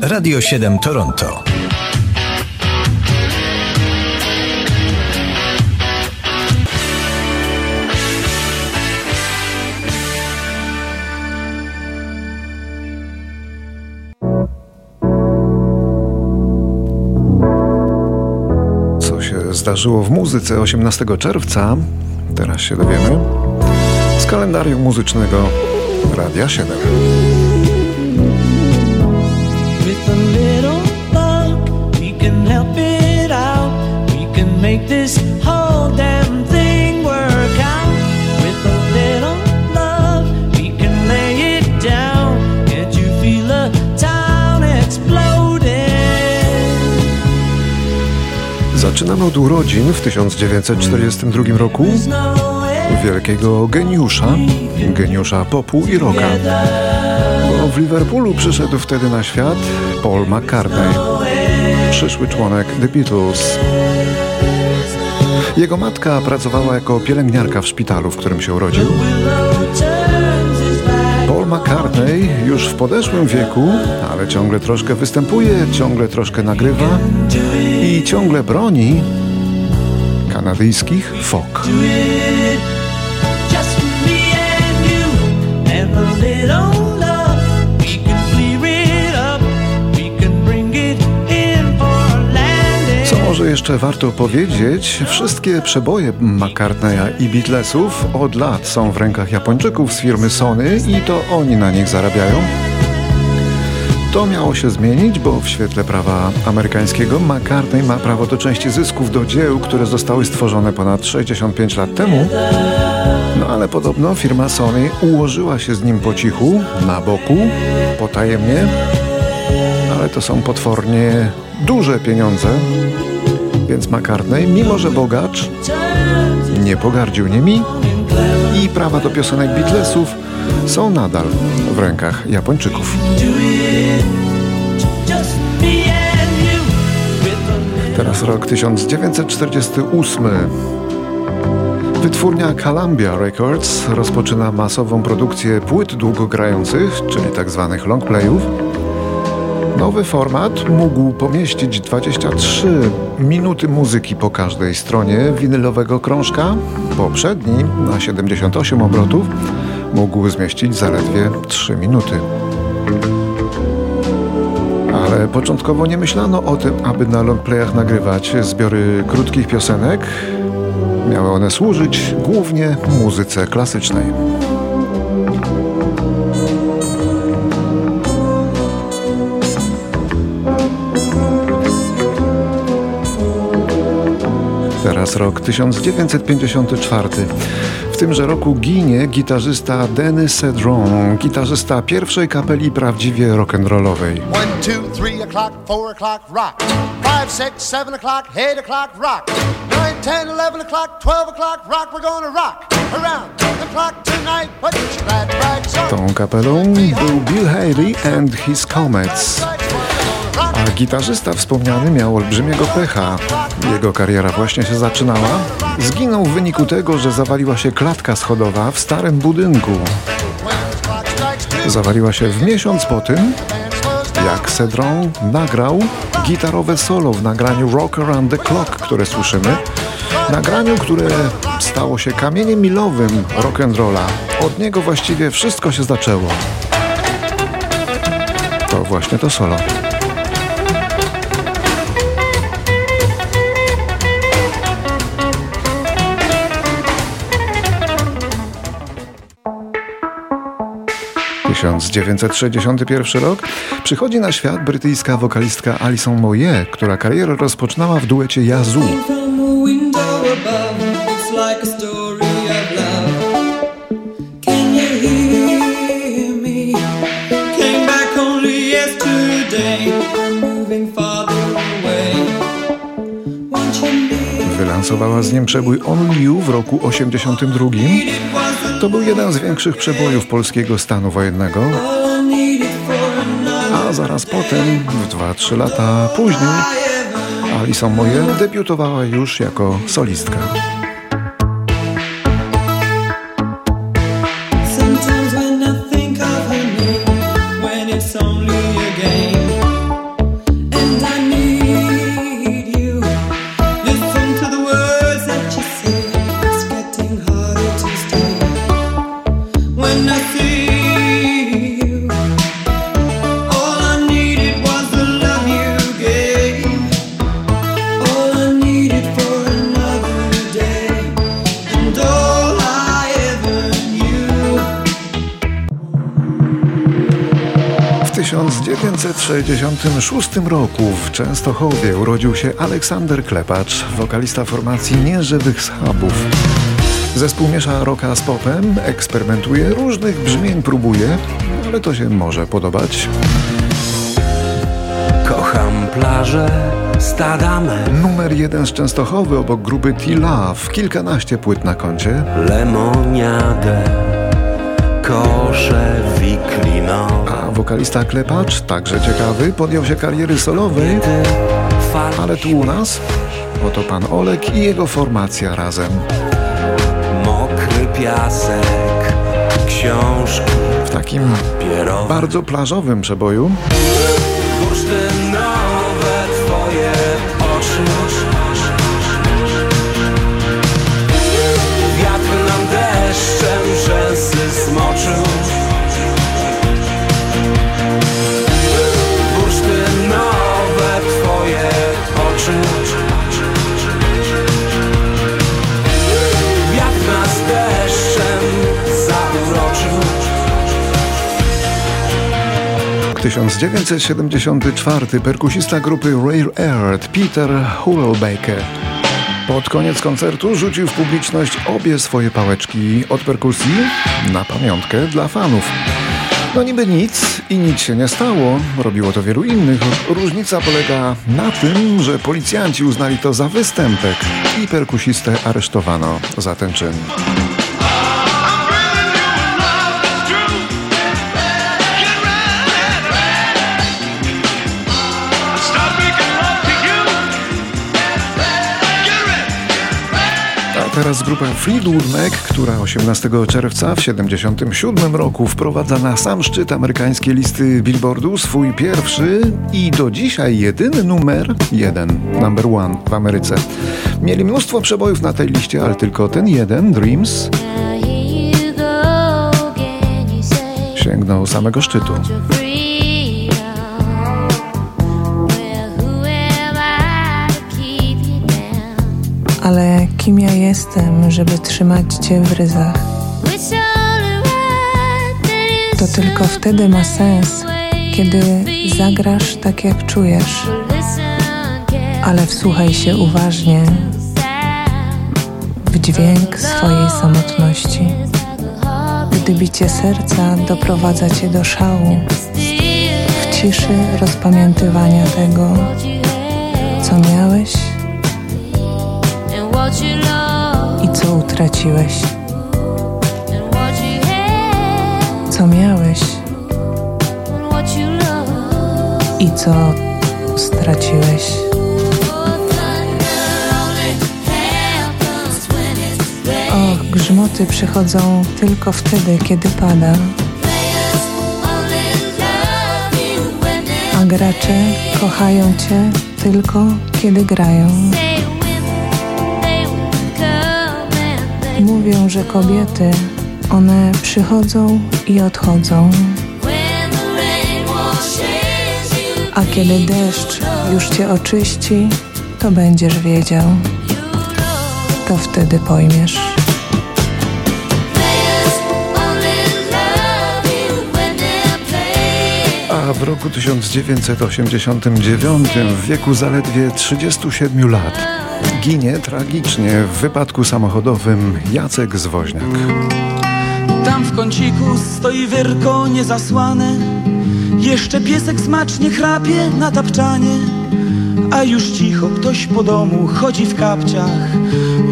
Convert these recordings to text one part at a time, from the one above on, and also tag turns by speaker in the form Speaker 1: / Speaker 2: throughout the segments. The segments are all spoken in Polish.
Speaker 1: Radio 7 Toronto.
Speaker 2: Co się zdarzyło w muzyce 18 czerwca? Teraz się dowiemy z kalendarium muzycznego Radia 7.
Speaker 3: make this whole damn thing work out. With a little love, we can lay it down. Can't you feel a town exploding?
Speaker 2: Zaczynamy od urodzin w 1942 roku
Speaker 3: no
Speaker 2: wielkiego geniusza, geniusza popu i rocka. Bo w Liverpoolu przyszedł wtedy na świat Paul McCartney, przyszły członek The Beatles. Jego matka pracowała jako pielęgniarka w szpitalu, w którym się urodził. Paul McCartney już w podeszłym wieku, ale ciągle troszkę występuje, ciągle troszkę nagrywa i ciągle broni kanadyjskich folk. Może jeszcze warto powiedzieć, wszystkie przeboje McCartneya i Beatlesów od lat są w rękach Japończyków z firmy Sony i to oni na nich zarabiają. To miało się zmienić, bo w świetle prawa amerykańskiego McCartney ma prawo do części zysków do dzieł, które zostały stworzone ponad 65 lat temu. No ale podobno firma Sony ułożyła się z nim po cichu, na boku, potajemnie, ale to są potwornie duże pieniądze. Więc McCartney, mimo że bogacz, nie pogardził nimi i prawa do piosenek Beatlesów są nadal w rękach Japończyków. Teraz rok 1948. Wytwórnia Columbia Records rozpoczyna masową produkcję płyt długogrających, czyli tzw. longplayów. Nowy format mógł pomieścić 23 minuty muzyki po każdej stronie winylowego krążka. Poprzedni, na 78 obrotów, mógł zmieścić zaledwie 3 minuty. Ale początkowo nie myślano o tym, aby na longplayach nagrywać zbiory krótkich piosenek. Miały one służyć głównie muzyce klasycznej. Teraz rok 1954. W tymże roku ginie gitarzysta Dennis Cedron, gitarzysta pierwszej kapeli prawdziwie rock'n'rollowej. Tą kapelą był Bill Haley and His Comets. A gitarzysta wspomniany miał olbrzymiego pecha. Jego kariera właśnie się zaczynała. Zginął w wyniku tego, że zawaliła się klatka schodowa w starym budynku. Zawaliła się w miesiąc po tym, jak Cedron nagrał gitarowe solo w nagraniu Rock Around the Clock, które słyszymy. Nagraniu, które stało się kamieniem milowym rock'n'rolla. Od niego właściwie wszystko się zaczęło. To właśnie to solo. 1961 rok przychodzi na świat brytyjska wokalistka Alison Moye, która karierę rozpoczynała w duecie Yazoo. Wylansowała z nim przebój Only You w roku 82. To był jeden z większych przebojów polskiego stanu wojennego, a zaraz potem, w 2-3 lata później, Alison Moye debiutowała już jako solistka. 1966 roku w Częstochowie urodził się Aleksander Klepacz, wokalista formacji Nieżywych Schabów. Zespół miesza rocka z popem, eksperymentuje, różnych brzmień próbuje, ale to się może podobać.
Speaker 4: Kocham plażę, stadamy,
Speaker 2: Numer jeden z Częstochowy obok grupy T-Love, kilkanaście płyt na koncie.
Speaker 4: lemoniadę, kosze wiklinowe.
Speaker 2: Wokalista Klepacz, także ciekawy, podjął się kariery solowej, ale tu u nas oto pan Olek i jego formacja razem.
Speaker 4: mokry piasek, książki
Speaker 2: W takim bardzo plażowym przeboju. 1974 perkusista grupy Rare Earth Peter Hurlbaker pod koniec koncertu rzucił w publiczność obie swoje pałeczki od perkusji na pamiątkę dla fanów. No niby nic i nic się nie stało, robiło to wielu innych. Różnica polega na tym, że policjanci uznali to za występek i perkusistę aresztowano za ten czyn. Teraz grupa Fleetwood Mac, która 18 czerwca w 77 roku wprowadza na sam szczyt amerykańskiej listy Billboardu swój pierwszy i do dzisiaj jedyny numer jeden, number one w Ameryce. Mieli mnóstwo przebojów na tej liście, ale tylko ten jeden, Dreams, sięgnął samego szczytu.
Speaker 5: Ale kim ja jestem, żeby trzymać cię w ryzach? To tylko wtedy ma sens, kiedy zagrasz tak jak czujesz, ale wsłuchaj się uważnie w dźwięk swojej samotności. Gdy bicie serca doprowadza cię do szału, w ciszy rozpamiętywania tego, co miałeś i co utraciłeś, co miałeś? I co straciłeś. Och, grzmoty przychodzą tylko wtedy, kiedy pada, a gracze kochają cię tylko kiedy grają. Mówią, że kobiety, one przychodzą i odchodzą, a kiedy deszcz już cię oczyści, to będziesz wiedział, to wtedy pojmiesz.
Speaker 2: A w roku 1989, w wieku zaledwie 37 lat, ginie tragicznie. W wypadku samochodowym Jacek Zwoźniak.
Speaker 6: Tam w kąciku stoi wyrko niezasłane. Jeszcze piesek smacznie chrapie na tapczanie. A już cicho ktoś po domu chodzi w kapciach.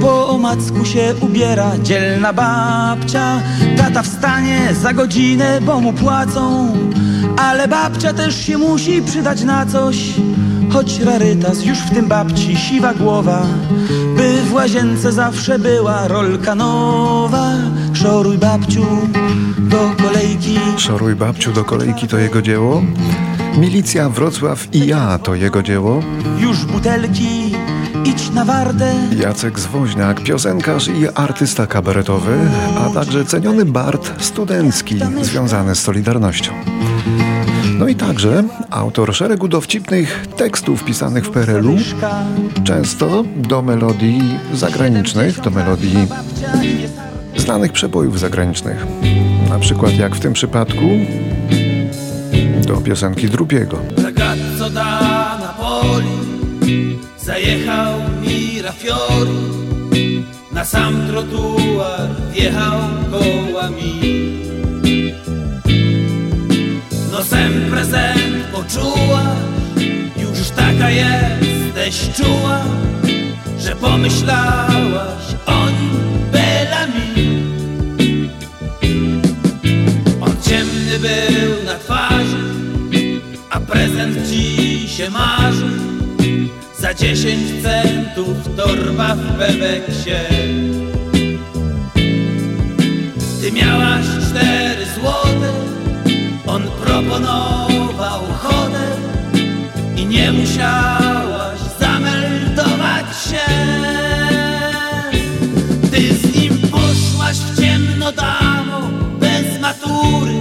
Speaker 6: Po omacku się ubiera dzielna babcia. Tata wstanie za godzinę, bo mu płacą. Ale babcia też się musi przydać na coś Choć rarytas już w tym babci siwa głowa By w łazience zawsze była rolka nowa Szoruj babciu do kolejki
Speaker 2: Szoruj babciu do kolejki to jego dzieło. Milicja Wrocław i ja to jego dzieło.
Speaker 6: Już butelki, idź na wartę
Speaker 2: Jacek Zwoźniak, piosenkarz i artysta kabaretowy, a także ceniony bard studencki związany z Solidarnością. No i także autor szeregu dowcipnych tekstów pisanych w PRL-u, często do melodii zagranicznych, do melodii znanych przebojów zagranicznych. Na przykład jak w tym przypadku do piosenki Drupiego.
Speaker 7: Ragazzo da Napoli Zajechał mi rafiori Na sam trotuar wjechał kołami Nosem prezent poczuła Już taka jesteś czuła Że pomyślałaś o nim belami On ciemny był na twarzy A prezent ci się marzy. Za dziesięć centów torba w bebeksie. Ty miałaś cztery proponował hotel I nie musiałaś zameldować się. Ty z nim poszłaś w ciemno damo Bez matury.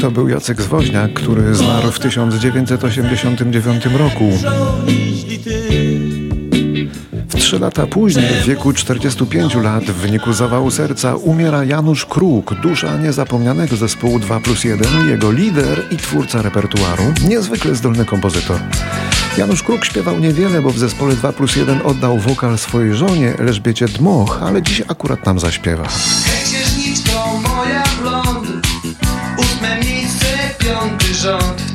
Speaker 2: To był Jacek Zwoźniak, który zmarł w 1989 roku. Trzy lata później, w wieku 45 lat, w wyniku zawału serca umiera Janusz Kruk, dusza niezapomnianego zespołu 2 plus 1, jego lider i twórca repertuaru, niezwykle zdolny kompozytor. Janusz Kruk śpiewał niewiele, bo w zespole 2 plus 1 oddał wokal swojej żonie Elżbiecie Dmoch, ale dziś akurat nam zaśpiewa.
Speaker 8: Księżniczko moja blond Ósme miejsce, piąty rząd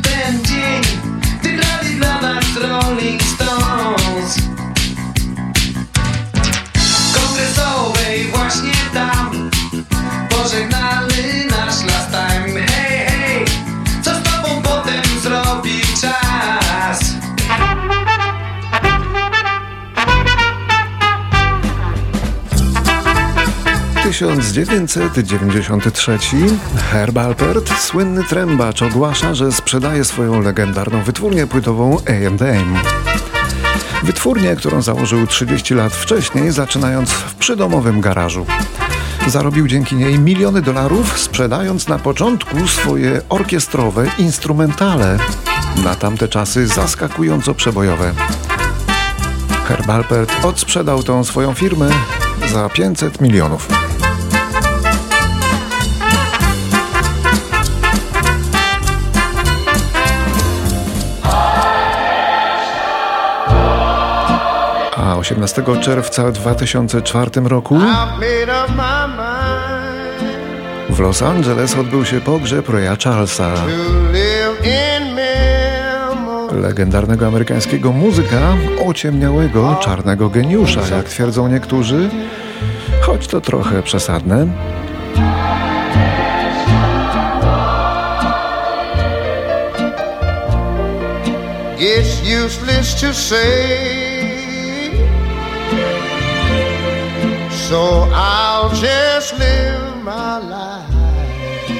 Speaker 2: 1993 Herb Alpert, słynny trębacz, ogłasza, że sprzedaje swoją legendarną wytwórnię płytową A&M. Wytwórnię, którą założył 30 lat wcześniej, zaczynając w przydomowym garażu. Zarobił dzięki niej miliony dolarów, sprzedając na początku swoje orkiestrowe instrumentale. Na tamte czasy zaskakująco przebojowe. Herb Alpert odsprzedał tą swoją firmę za 500 milionów. 18 czerwca 2004 roku w Los Angeles odbył się pogrzeb Raya Charlesa, legendarnego amerykańskiego muzyka, ociemniałego, czarnego geniusza, jak twierdzą niektórzy, choć to trochę przesadne.
Speaker 9: It's useless to say. So I'll just live my life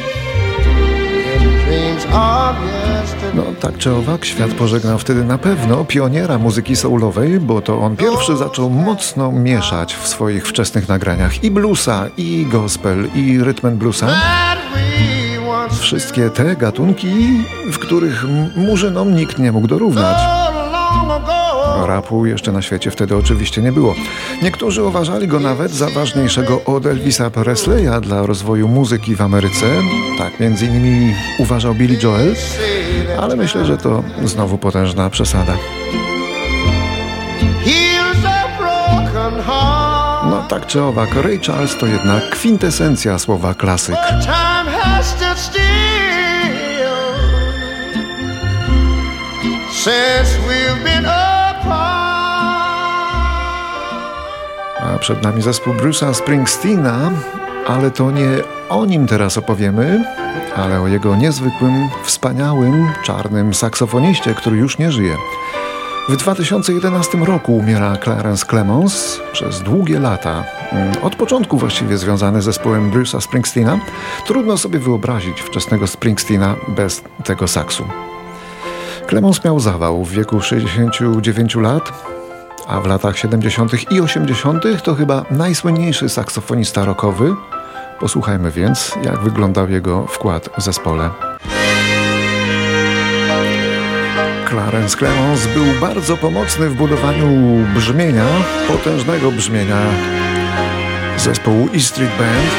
Speaker 9: in dreams of yesterday.
Speaker 2: No tak czy owak, świat pożegnał wtedy na pewno pioniera muzyki soulowej, bo to on pierwszy zaczął mocno mieszać w swoich wczesnych nagraniach i bluesa, i gospel, i rytm bluesa. Wszystkie te gatunki, w których murzynom nikt nie mógł dorównać. Rapu jeszcze na świecie wtedy oczywiście nie było. Niektórzy uważali go nawet za ważniejszego od Elvisa Presleya dla rozwoju muzyki w Ameryce. Tak między innymi uważał Billy Joel, ale myślę, że to znowu potężna przesada. No tak czy owak, Ray Charles to jednak kwintesencja słowa klasyk.
Speaker 9: Since we've been.
Speaker 2: Przed nami zespół Bruce'a Springsteena, ale to nie o nim teraz opowiemy, ale o jego niezwykłym, wspaniałym, czarnym saksofoniście, który już nie żyje. W 2011 roku umiera Clarence Clemons przez długie lata. mm, Od początku właściwie związany z zespołem Bruce'a Springsteena. Trudno sobie wyobrazić wczesnego Springsteena bez tego saksu. Clemons miał zawał w wieku 69 lat, a w latach 70. i 80. to chyba najsłynniejszy saksofonista rockowy. Posłuchajmy więc, jak wyglądał jego wkład w zespole. Clarence Clemons był bardzo pomocny w budowaniu brzmienia, potężnego brzmienia zespołu E Street Band.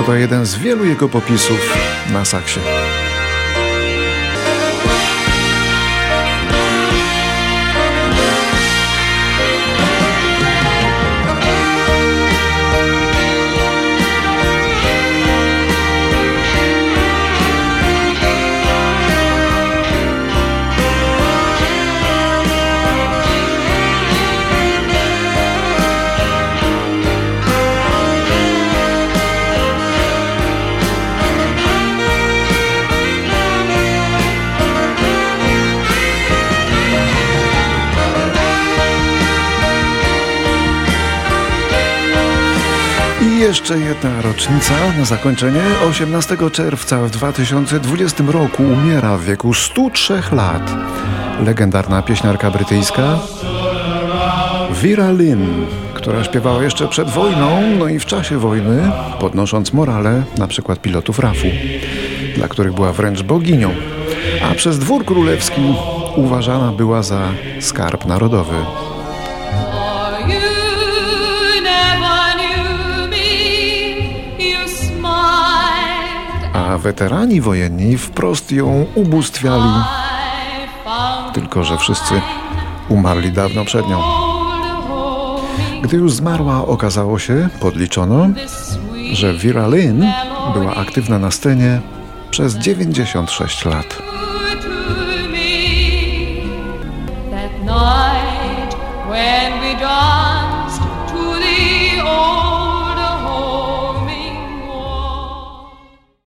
Speaker 2: Oto jeden z wielu jego popisów na saksie. Jeszcze jedna rocznica na zakończenie. 18 czerwca w 2020 roku umiera w wieku 103 lat legendarna pieśniarka brytyjska Vera Lynn, która śpiewała jeszcze przed wojną, no i w czasie wojny, podnosząc morale na przykład pilotów RAF-u, dla których była wręcz boginią, a przez dwór królewski uważana była za skarb narodowy. A weterani wojenni wprost ją ubóstwiali, tylko że wszyscy umarli dawno przed nią. Gdy już zmarła, okazało się, podliczono, że Vera Lynn była aktywna na scenie przez 96 lat.
Speaker 10: When we